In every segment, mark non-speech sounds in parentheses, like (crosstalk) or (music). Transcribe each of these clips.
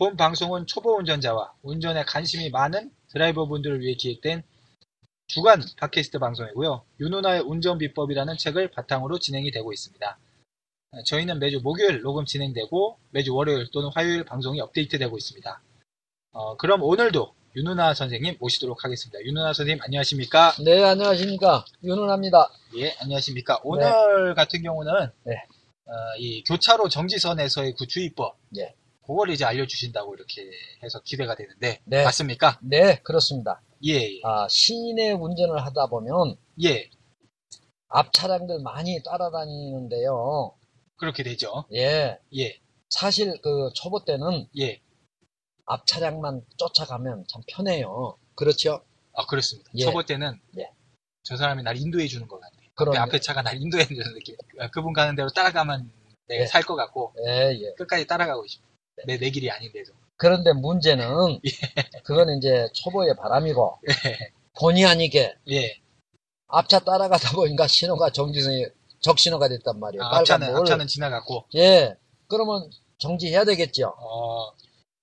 본 방송은 초보 운전자와 운전에 관심이 많은 드라이버분들을 위해 기획된 주간 팟캐스트 방송이고요. 윤은아의 운전 비법이라는 책을 바탕으로 진행이 되고 있습니다. 저희는 매주 목요일 녹음 진행되고 매주 월요일 또는 화요일 방송이 업데이트되고 있습니다. 어, 그럼 오늘도 윤은아 선생님 모시도록 하겠습니다. 윤은아 선생님 안녕하십니까? 네, 안녕하십니까. 윤은합니다. 예, 안녕하십니까. 오늘 같은 경우는 네. 어, 이 교차로 정지선에서의 그 주의법, 예. 그걸 이제 알려주신다고 이렇게 해서 기대가 되는데 네. 맞습니까? 네, 그렇습니다. 예, 예, 아, 시내 운전을 하다 보면 예, 앞 차량들 많이 따라다니는데요. 그렇게 되죠. 예. 예, 사실 그 초보 때는 예, 앞 차량만 쫓아가면 참 편해요. 그렇죠? 아 그렇습니다. 예. 초보 때는 예. 저 사람이 날 인도해 주는 것 같아요. 그런 앞에 차가 날 인도해 주는 느낌. 아, 그분 가는 대로 따라가면 내가 예. 살것 같고 예, 예. 끝까지 따라가고 싶어. 내, 내 길이 아닌데도. 그런데 문제는 (laughs) 그건 이제 초보의 바람이고 본의 아니게 예, 앞차 따라가다 보니까 신호가 정지선이 적신호가 됐단 말이에요. 아, 앞차는. 앞차는 지나갔고, 예. 그러면 정지해야 되겠죠. 어,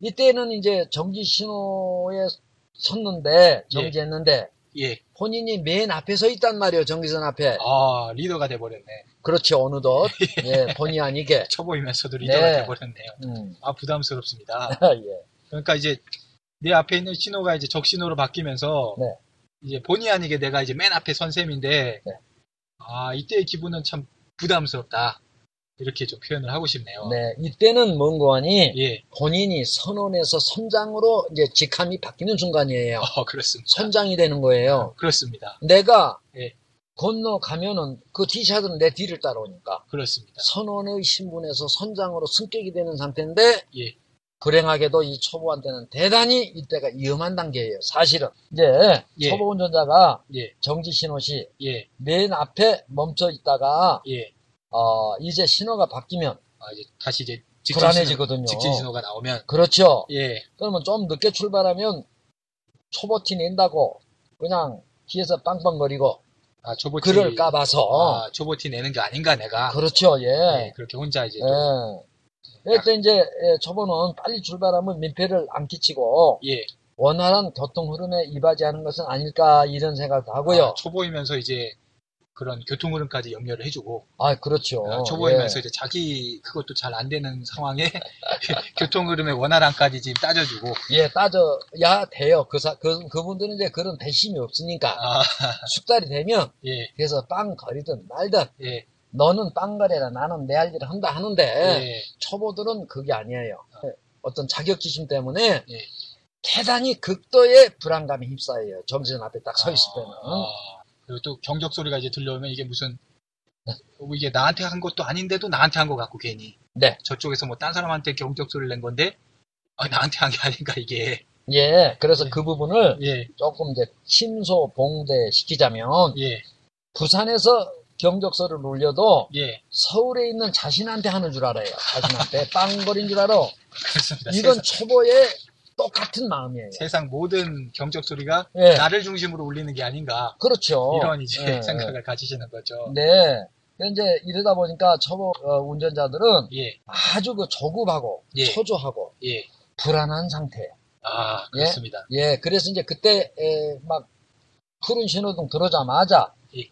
이때는 이제 정지 신호에 섰는데 정지했는데 예, 본인이 맨 앞에 서 있단 말이에요 정지선 앞에 아 리더가 돼버렸네. 그렇지 어느덧 (laughs) 예 본의 아니게 초보이면서도 리더가 네. 돼버렸네요. 음. 아 부담스럽습니다. (laughs) 예. 그러니까 이제 내 앞에 있는 신호가 이제 적신호로 바뀌면서 네. 이제 본의 아니게 내가 이제 맨 앞에 선 셈인데 네. 아 이때의 기분은 참 부담스럽다 이렇게 좀 표현을 하고 싶네요. 네 이때는 뭔고하니 예, 본인이 선원에서 선장으로 이제 직함이 바뀌는 순간이에요 어 그렇습니다. 선장이 되는 거예요 그렇습니다. 내가 예. 건너가면은 그 티샷은 내 뒤를 따라오니까 그렇습니다. 선원의 신분에서 선장으로 승격이 되는 상태인데 예, 불행하게도 이 초보한테는 대단히 이때가 위험한 단계예요. 사실은 이제 예. 초보 운전자가 예, 정지 신호 시 예, 맨 앞에 멈춰 있다가 예. 어, 이제 신호가 바뀌면 아 이제 다시 이제 직진 불안해지거든요. 직진 신호가 나오면 그렇죠. 예, 그러면 좀 늦게 출발하면 초보 티 낸다고 그냥 뒤에서 빵빵거리고 아 초보티 그를 까봐서 아, 초보티 내는 게 아닌가 내가 그렇죠. 예. 예, 그렇게 혼자 이제 좀, 예. 그때 이제 예, 초보는 빨리 출발하면 민폐를 안 끼치고 예, 원활한 교통 흐름에 이바지하는 것은 아닐까 이런 생각도 하고요. 아, 초보이면서 이제 그런 교통 흐름까지 연결을 해주고 아, 그렇죠. 아, 초보이면서 예. 이제 자기 그것도 잘 안 되는 상황에 (laughs) 교통 흐름의 원활함까지 지금 따져주고 예, 따져야 돼요. 그, 사, 그, 그분들은 이제 그런 배심이 없으니까. 아, (laughs) 숙달이 되면, 예, 그래서 빵 거리든 말든, 예, 너는 빵 거래라 나는 내 할 일을 한다 하는데, 예, 초보들은 그게 아니에요. 어떤 자격지심 때문에, 예. 대단히 극도의 불안감에 휩싸여요. 정신 앞에 딱 서 있을 때는. 아, 그리고 또 경적 소리가 이제 들려오면 이게 무슨 뭐 이게 나한테 한 것도 아닌데도 나한테 한 것 같고 괜히 네. 저쪽에서 뭐 딴 사람한테 경적 소리를 낸 건데 아, 나한테 한 게 아닌가 이게 예, 그래서 그 부분을 예, 조금 이제 침소 봉대 시키자면, 예, 부산에서 경적서를 울려도 예, 서울에 있는 자신한테 하는 줄 알아요. 자신한테 빵거린 줄 알아. (laughs) 그렇습니다. 이건 초보의 똑같은 마음이에요. 세상 모든 경적 소리가 예. 나를 중심으로 울리는 게 아닌가 그렇죠. 이런 이제 예, (laughs) 생각을 가지시는 거죠. 예. 네. 이제 이러다 보니까 초보 어, 운전자들은 예, 아주 그 조급하고 예. 초조하고 예, 불안한 상태. 아 그렇습니다. 예, 그래서 이제 그때 에, 막 푸른 신호등 들어오자마자 예.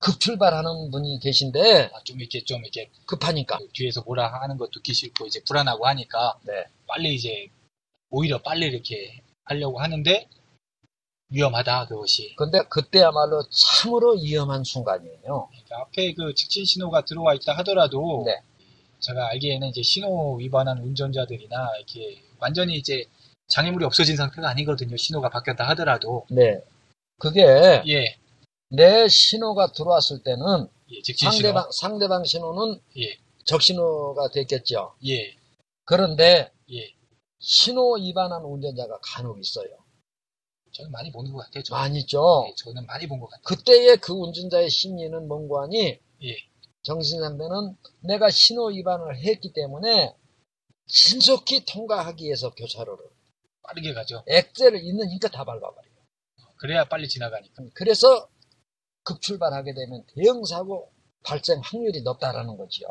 급출발하는 분이 계신데 아, 좀 이렇게 좀 이렇게 급하니까. 그 뒤에서 뭐라 하는 것도 듣기 싫고 이제 불안하고 하니까 네. 빨리 이제 오히려 빨리 이렇게 하려고 하는데 위험하다 그것이. 근데 그때야말로 참으로 위험한 순간이에요. 그러니까 앞에 그 직진 신호가 들어와 있다 하더라도 네. 제가 알기에는 이제 신호 위반한 운전자들이나 이렇게 완전히 이제 장애물이 없어진 상태가 아니거든요. 신호가 바뀌었다 하더라도 네. 그게 예, 내 신호가 들어왔을 때는 예 직진 상대방, 상대방 신호는 신호. 예, 적신호가 됐겠죠. 예, 그런데 예. 신호 위반한 운전자가 간혹 있어요. 저는 많이 보는 것 같아요. 저. 많이 있죠. 예, 저는 많이 본 것 같아요. 그때의 그 운전자의 심리는 뭔고 하니 예, 정신상태는 내가 신호 위반을 했기 때문에 신속히 통과하기 위해서 교차로를 빠르게 가죠. 액셀을 있는 힘껏 다 밟아버려요. 그래야 빨리 지나가니까. 그래서 급출발하게 되면 대형 사고 발생 확률이 높다라는 거지요.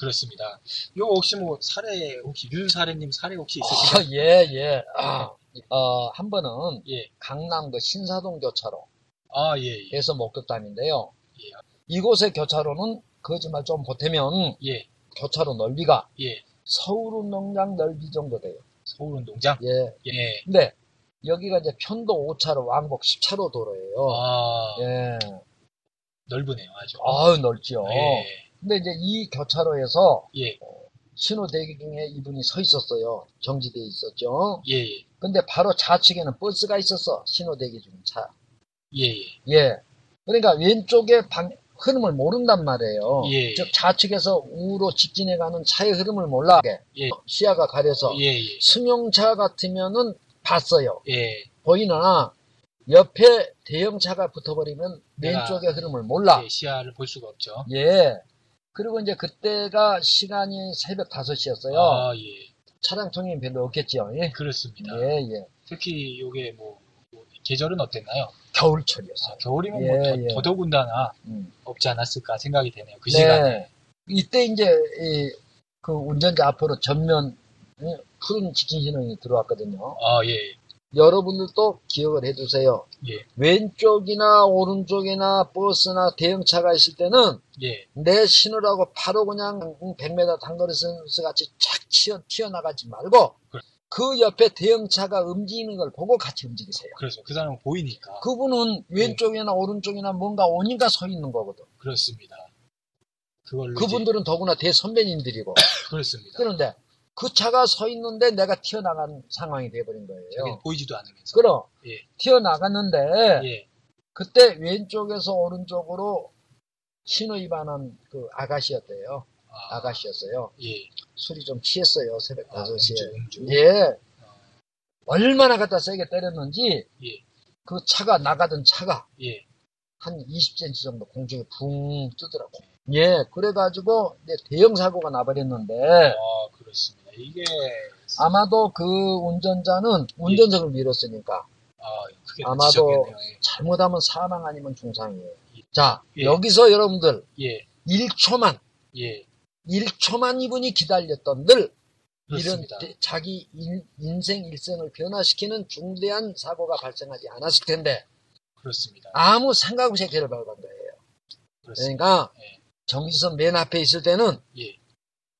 그렇습니다. 요 혹시 뭐 사례 혹시 윤 사례님 사례 혹시 있으신가요? 아, (laughs) 예, 예. 아, 어, 한 번은 예, 강남 그 신사동 교차로에서 아 예, 예, 목격담인데요. 예. 이곳의 교차로는 거짓말 좀 보태면 예, 교차로 넓이가 예. 서울운동장 넓이 정도 돼요. 서울운동장. 예. 예. 근데 여기가 이제 편도 5차로 왕복 10차로 도로예요. 아 예. 넓으네요, 아주. 아유, 넓지요. 예, 근데 이제 이 교차로에서 예, 신호 대기 중에 이분이 서 있었어요. 정지돼 있었죠. 예, 예, 근데 바로 좌측에는 버스가 있었어. 신호 대기 중인 차. 예, 예. 예. 그러니까 왼쪽에 방, 흐름을 모른단 말이에요. 예. 즉 좌측에서 우로 직진해 가는 차의 흐름을 몰라. 예. 시야가 가려서 예, 예, 승용차 같으면은 봤어요. 예, 보이나 옆에 대형차가 붙어버리면 왼쪽의 흐름을 몰라. 예, 시야를 볼 수가 없죠. 예. 그리고 이제 그때가 시간이 새벽 5시였어요. 아, 예, 차량 통행이 별로 없겠죠. 예. 그렇습니다. 예, 예. 특히 요게 뭐, 뭐 계절은 어땠나요? 겨울철이었어요. 아, 겨울이면 예, 뭐 더, 예. 더더군다나 음. 없지 않았을까 생각이 되네요. 그 네. 시간에. 이때 이제 이, 그 운전자 앞으로 전면 예, 푸른 직진 신호이 들어왔거든요. 아, 예, 여러분들도 기억을 해두세요. 예, 왼쪽이나 오른쪽이나 버스나 대형차가 있을 때는 예, 내 신호라고 바로 그냥 100m 단거리 선수 같이 착 튀어, 튀어나가지 말고 그래. 그 옆에 대형차가 움직이는 걸 보고 같이 움직이세요. 그래서 그 사람은 보이니까. 그분은 왼쪽이나 오른쪽이나 뭔가 오니까 서 있는 거거든. 그렇습니다. 그분들은 더구나 대선배님들이고. 이제, (coughs) 그렇습니다. 그런데 그 차가 서 있는데 내가 튀어나간 상황이 돼버린 거예요. 보이지도 않으면서. 그럼 예, 튀어나갔는데 예, 그때 왼쪽에서 오른쪽으로 신호 위반한 그 아가씨였대요. 아, 아가씨였어요. 예, 술이 좀 취했어요. 새벽 아, 5시에. 음주, 음주. 예. 어, 얼마나 갖다 세게 때렸는지 예, 그 차가 나가던 차가 예, 한 20cm 정도 공중에 붕 뜨더라고. 예. 그래가지고 대형 사고가 나버렸는데 아, 그렇습니다. 이게, 아마도 그 운전자는 운전석을 밀었으니까 아, 아마도 다치셨겠네요. 잘못하면 사망 아니면 중상이에요. 자, 예. 여기서 여러분들 예, 1초만, 예, 1초만 이분이 기다렸던 늘 이런 그렇습니다. 대- 자기 인, 인생 일생을 변화시키는 중대한 사고가 발생하지 않았을 텐데 그렇습니다. 아무 생각 없이 길을 밟은 거예요. 그렇습니다. 그러니까 예. 정지선 맨 앞에 있을 때는 예,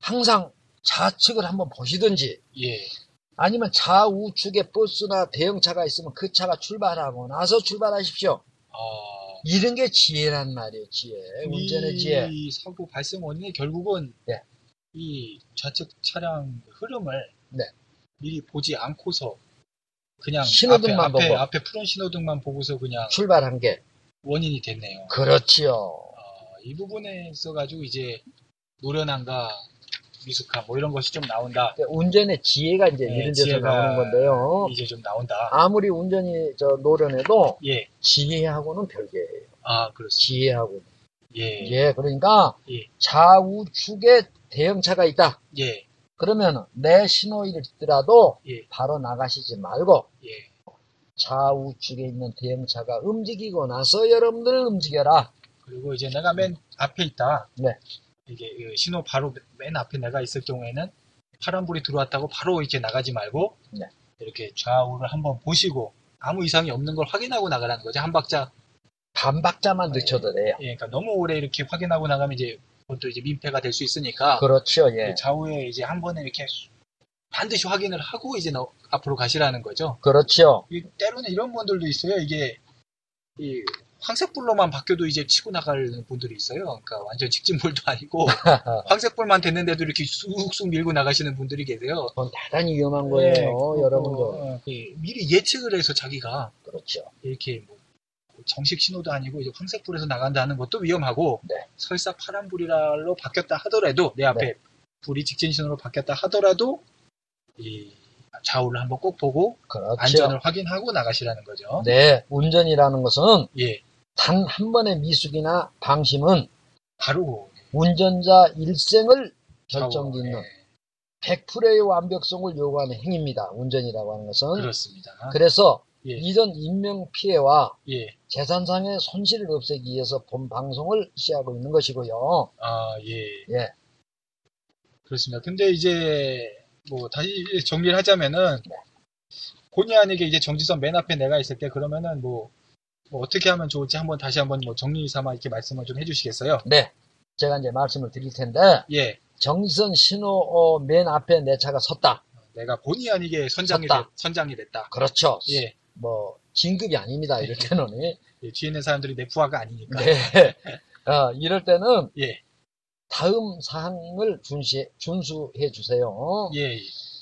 항상 좌측을 한번 보시든지 예, 아니면 좌우측에 버스나 대형차가 있으면 그 차가 출발하고 나서 출발하십시오. 아, 이런 게 지혜란 말이에요, 지혜. 운전의 지혜. 이 사고 발생 원인이 결국은 네. 이 좌측 차량 흐름을 네. 미리 보지 않고서 그냥 신호등만 앞에, 앞에, 보고. 앞에 푸른 신호등만 보고서 그냥 출발한 게. 원인이 됐네요. 그렇지요. 아, 이 부분에 있어가지고 이제 노련함과 미숙함 뭐 이런 것이 좀 나온다. 그러니까 운전의 지혜가 이제 네, 이런 데서 나오는 건데요. 이제 좀 나온다. 아무리 운전이 저 노련해도 예, 지혜하고는 별개예요. 아 그렇습니다. 지혜하고. 예, 예, 그러니까 예. 좌우측에 대형차가 있다. 예, 그러면 내 신호를 듣더라도 예, 바로 나가시지 말고 예, 좌우측에 있는 대형차가 움직이고 나서 여러분들 움직여라. 그리고 이제 내가 맨 앞에 있다. 네. 이게 그 신호 바로 맨 앞에 내가 있을 경우에는 파란불이 들어왔다고 바로 이렇게 나가지 말고 네. 이렇게 좌우를 한번 보시고 아무 이상이 없는 걸 확인하고 나가라는 거죠. 한 박자. 반 박자만 늦춰도 돼요. 예, 그러니까 너무 오래 이렇게 확인하고 나가면 이제 그것도 이제 민폐가 될 수 있으니까 그렇죠, 예. 그 좌우에 이제 한 번에 이렇게 반드시 확인을 하고 이제 너- 앞으로 가시라는 거죠. 그렇죠. 이 때로는 이런 분들도 있어요. 이게 이 황색불로만 바뀌어도 이제 치고 나가는 분들이 있어요. 그러니까 완전 직진볼도 (laughs) 아니고 (laughs) 황색불만 됐는데도 이렇게 쑥쑥 밀고 나가시는 분들이 계세요. 그건 대단히 위험한 거예요, 네, 여러분들. 어, 예, 미리 예측을 해서 자기가 그렇죠. 이렇게 뭐 정식 신호도 아니고 이제 황색불에서 나간다는 것도 위험하고 네. 설사 파란불이로 바뀌었다 하더라도 내 앞에 불이 직진 신호로 바뀌었다 하더라도 이 좌우를 한번 꼭 보고 그렇죠. 안전을 확인하고 나가시라는 거죠. 네, 운전이라는 것은 예, 단 한 번의 미숙이나 방심은 바로 운전자 일생을 결정짓는 예, 100%의 완벽성을 요구하는 행위입니다. 운전이라고 하는 것은. 그렇습니다. 그래서 예, 이런 인명 피해와 예, 재산상의 손실을 없애기 위해서 본 방송을 시하고 있는 것이고요. 아, 예, 예, 그렇습니다. 근데 이제 뭐 다시 정리를 하자면은 네. 본의 아니게 이제 정지선 맨 앞에 내가 있을 때 그러면은 뭐, 뭐 어떻게 하면 좋을지 한번 다시 한번 뭐 정리 삼아 이렇게 말씀을 좀 해주시겠어요? 네. 제가 이제 말씀을 드릴 텐데, 예, 정선 신호 어, 맨 앞에 내 차가 섰다. 내가 본의 아니게 선장이 섰다. 됐, 선장이 됐다. 그렇죠. 예, 뭐, 진급이 아닙니다. 이럴 때는. 예, 뒤에 있는 사람들이 내 부하가 아니니까. 네. (laughs) 어, 이럴 때는 예, 다음 사항을 준시, 준수해 주세요. 예,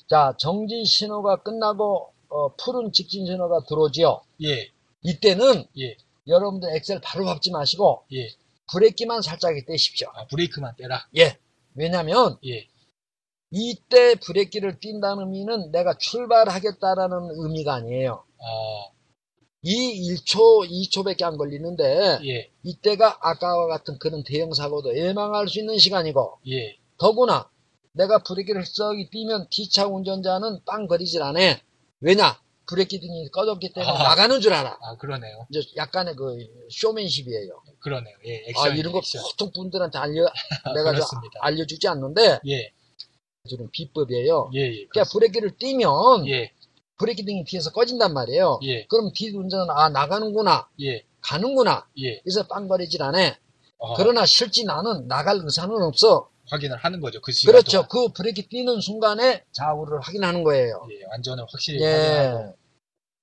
자, 정지 신호가 끝나고 어, 푸른 직진 신호가 들어오지요. 예, 이때는 예, 여러분들 엑셀 바로 밟지 마시고 예. 브레이크만 살짝 떼십시오. 아, 브레이크만 떼라. 예. 왜냐면 예, 이때 브레이크를 띈다는 의미는 내가 출발하겠다라는 의미가 아니에요. 아, 이 1초, 2초밖에 안 걸리는데 예, 이때가 아까와 같은 그런 대형 사고도 예방할 수 있는 시간이고 예, 더구나 내가 브레이크를 썩이 띄면 뒤차 운전자는 빵 거리질 않아. 왜냐? 브레이크 등이 꺼졌기 때문에 아. 나가는 줄 알아. 아, 그러네요. 이제 약간의 그 쇼맨십이에요. 그러네요. 예, 아, 액션. 이런 거 액션. 보통 분들한테 알려, (laughs) 내가. 알려주지 않는데, 예, 저는 비법이에요. 예, 예. 그러니까 브레이크를 띄면, 예, 브레이크 등이 뒤에서 꺼진단 말이에요. 예, 그럼 뒤 운전은, 아, 나가는구나, 예, 가는구나, 예. 그래서 빵거리질 않아. 아, 그러나 실제 나는 나갈 의사는 없어. 확인을 하는 거죠. 그 시간 그렇죠. 동안. 그 브레이크 뛰는 순간에 좌우를 확인하는 거예요. 예, 안전을 확실히 확인하고. 예.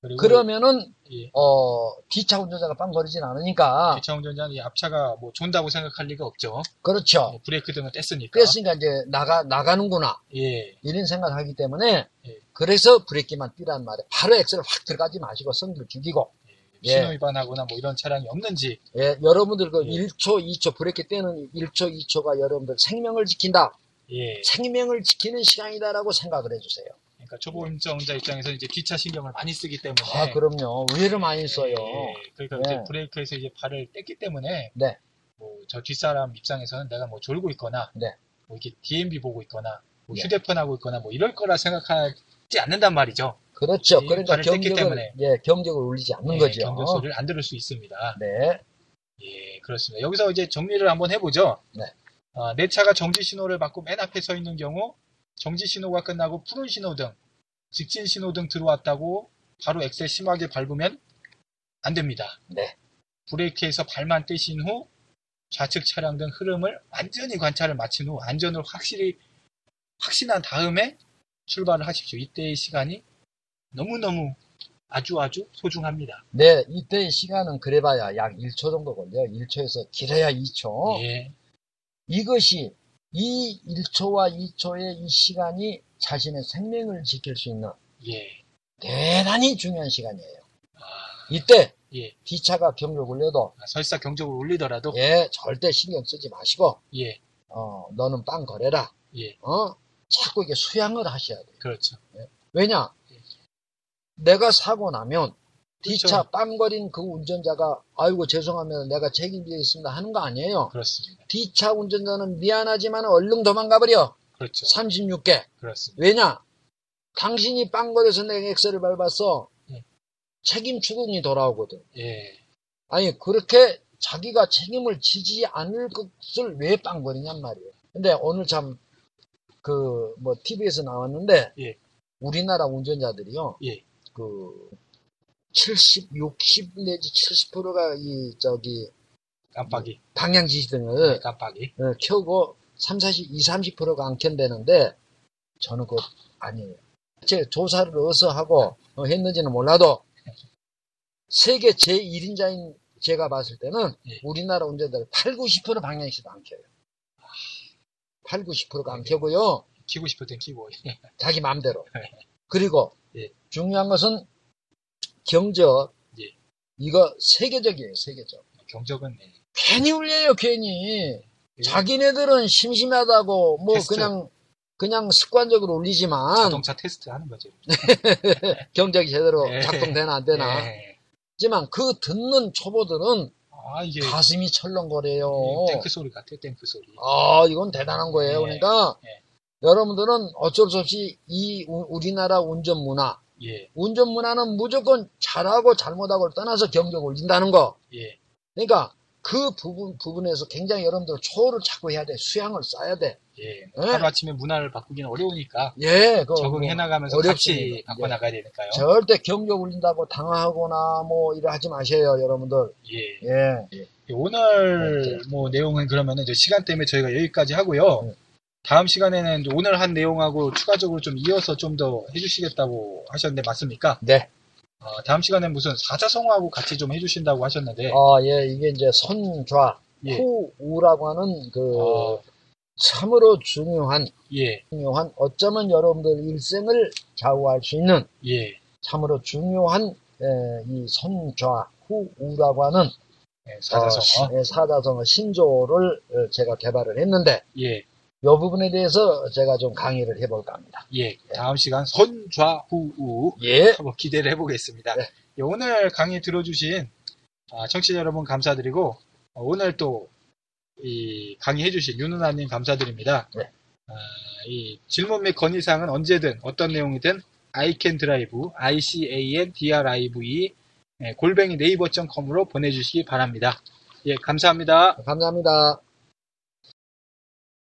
그리고 그러면은, 예, 어, 뒤차 운전자가 빵거리진 않으니까, 기차 운전자는 이 앞차가 뭐 존다고 생각할 리가 없죠. 그렇죠. 예, 브레이크 등을 뗐으니까. 그랬으니까 이제 나가, 나가는구나. 예, 이런 생각을 하기 때문에 예. 그래서 브레이크만 뛰란 말이에요. 바로 엑셀을 확 들어가지 마시고 성기를 죽이고 예. 신호 위반하거나 뭐 이런 차량이 없는지. 예, 여러분들 그 예. 1초, 2초 브레이크 떼는 1초, 2초가 여러분들 생명을 지킨다. 예. 생명을 지키는 시간이다라고 생각을 해주세요. 그러니까 초보 운전자 입장에서 이제 뒤차 신경을 많이 쓰기 때문에. 아, 그럼요. 의외로 많이 써요. 예, 그러니까 네. 이제 브레이크에서 이제 발을 뗐기 때문에 네. 뭐저 뒷사람 입장에서는 내가 뭐 졸고 있거나 네. 뭐 이렇게 DMB 보고 있거나 뭐 네. 휴대폰 하고 있거나 뭐 이럴 거라 생각하지 않는단 말이죠. 그렇죠. 이 그러니까 경적을, 때문에. 예, 경적을 울리지 않는 예, 거죠. 경적 소리를 안 들을 수 있습니다. 네. 예, 그렇습니다. 여기서 이제 정리를 한번 해보죠. 네. 아, 내 차가 정지 신호를 받고 맨 앞에 서 있는 경우 정지 신호가 끝나고 푸른 신호등, 직진 신호등 들어왔다고 바로 엑셀 심하게 밟으면 안 됩니다. 네. 브레이크에서 발만 떼신 후 좌측 차량 등 흐름을 완전히 관찰을 마친 후 안전을 확실히 확신한 다음에 출발을 하십시오. 이때의 시간이 너무너무 아주 아주 소중합니다. 네, 이때의 시간은 그래봐야 약 1초 정도 걸려요. 1초에서 길어야 2초. 예, 이것이 이 1초와 2초의 이 시간이 자신의 생명을 지킬 수 있는 예, 대단히 중요한 시간이에요. 이때 예. 뒤차가 경적 울려도 아, 설사 경적을 울리더라도 예 절대 신경 쓰지 마시고 예, 어 너는 빵 거래라 예, 어 자꾸 이게 수양을 하셔야 돼요. 그렇죠. 왜냐 내가 사고 나면 뒤차 그렇죠. 빵거린 그 운전자가 아이고 죄송합니다 내가 책임지겠습니다 하는 거 아니에요. 그렇습니다. 뒤차 운전자는 미안하지만 얼른 도망가 버려. 그렇죠. 36개. 그렇습니다. 왜냐? 당신이 빵거려서 내 엑셀을 밟았어. 예. 책임 추궁이 돌아오거든. 예, 아니, 그렇게 자기가 책임을 지지 않을 것을 왜 빵거리냔 말이에요. 근데 오늘 참, 그, 뭐, TV에서 나왔는데, 예. 우리나라 운전자들이요, 예, 그, 70, 60 내지 70%가 이, 저기, 깜빡이, 방향 지시등을 깜빡이. 어, 켜고 3, 40, 20, 30%가 안 켠대는데 저는 그거 아니에요. 제 조사를 어서 하고 어, 했는지는 몰라도 세계 제1인자인 제가 봤을 때는 예. 우리나라 운전자들 8, 90% 방향키도 안 켜요. 8, 90%가 안 켜고요. 키고 싶을 땐 키고. (laughs) 자기 마음대로. 네. 그리고 예. 중요한 것은 경적. 예. 이거 세계적이에요, 세계적. 경적은 네. 괜히 울려요, 괜히. 예. 자기네들은 심심하다고 뭐 테스트. 그냥 그냥 습관적으로 울리지만 자동차 테스트 하는 거죠. (laughs) 경적이 제대로 예. 작동되나 안 되나. 예. 하지만 그 듣는 초보들은 아 이게 가슴이 철렁거려요. 탱크 소리 같아요. 탱크 소리. 아, 이건 대단한 거예요. 예. 그러니까 예. 여러분들은 어쩔 수 없이 이 우- 우리나라 운전 문화, 예. 운전 문화는 무조건 잘하고 잘못하고를 떠나서 경적 올린다는 거. 예. 그러니까 그 부분 부분에서 굉장히 여러분들 초를 찾고 해야 돼. 수양을 쌓아야 돼. 예. 예. 하루 아침에 문화를 바꾸기는 어려우니까 예, 그 적응해 나가면서 같이 어렵습니다. 바꿔 예. 나가야 되니까요. 절대 경적 울린다고 당황하거나 뭐 이래 하지 마세요, 여러분들. 예. 예. 오늘 뭐 내용은 그러면은 시간 때문에 저희가 여기까지 하고요. 네. 다음 시간에는 오늘 한 내용하고 추가적으로 좀 이어서 좀 더 해주시겠다고 하셨는데 맞습니까? 네. 어, 다음 시간엔 무슨 사자성어하고 같이 좀 해주신다고 하셨는데 아, 예, 이게 이제 선좌, 예. 후우라고 하는 그 어, 참으로 중요한 예, 중요한 어쩌면 여러분들 일생을 좌우할 수 있는 예, 참으로 중요한 에, 이 선좌 후우라고 하는 예, 사자성어, 어, 시- 예, 사자성어 신조를 어, 제가 개발을 했는데 예, 이 부분에 대해서 제가 좀 강의를 해볼까 합니다. 예. 다음 시간 선좌후우 예. 한번 기대를 해보겠습니다. 네. 예, 오늘 강의 들어주신 아, 청취자 여러분 감사드리고 어, 오늘 또 이 강의해주신 윤은아님 감사드립니다. 네. 아, 이 질문 및 건의사항은 언제든 어떤 내용이든 iCanDrive, I-C-A-N-D-R-I-V 예, 골뱅이 네이버.com으로 보내주시기 바랍니다. 예, 감사합니다. 감사합니다.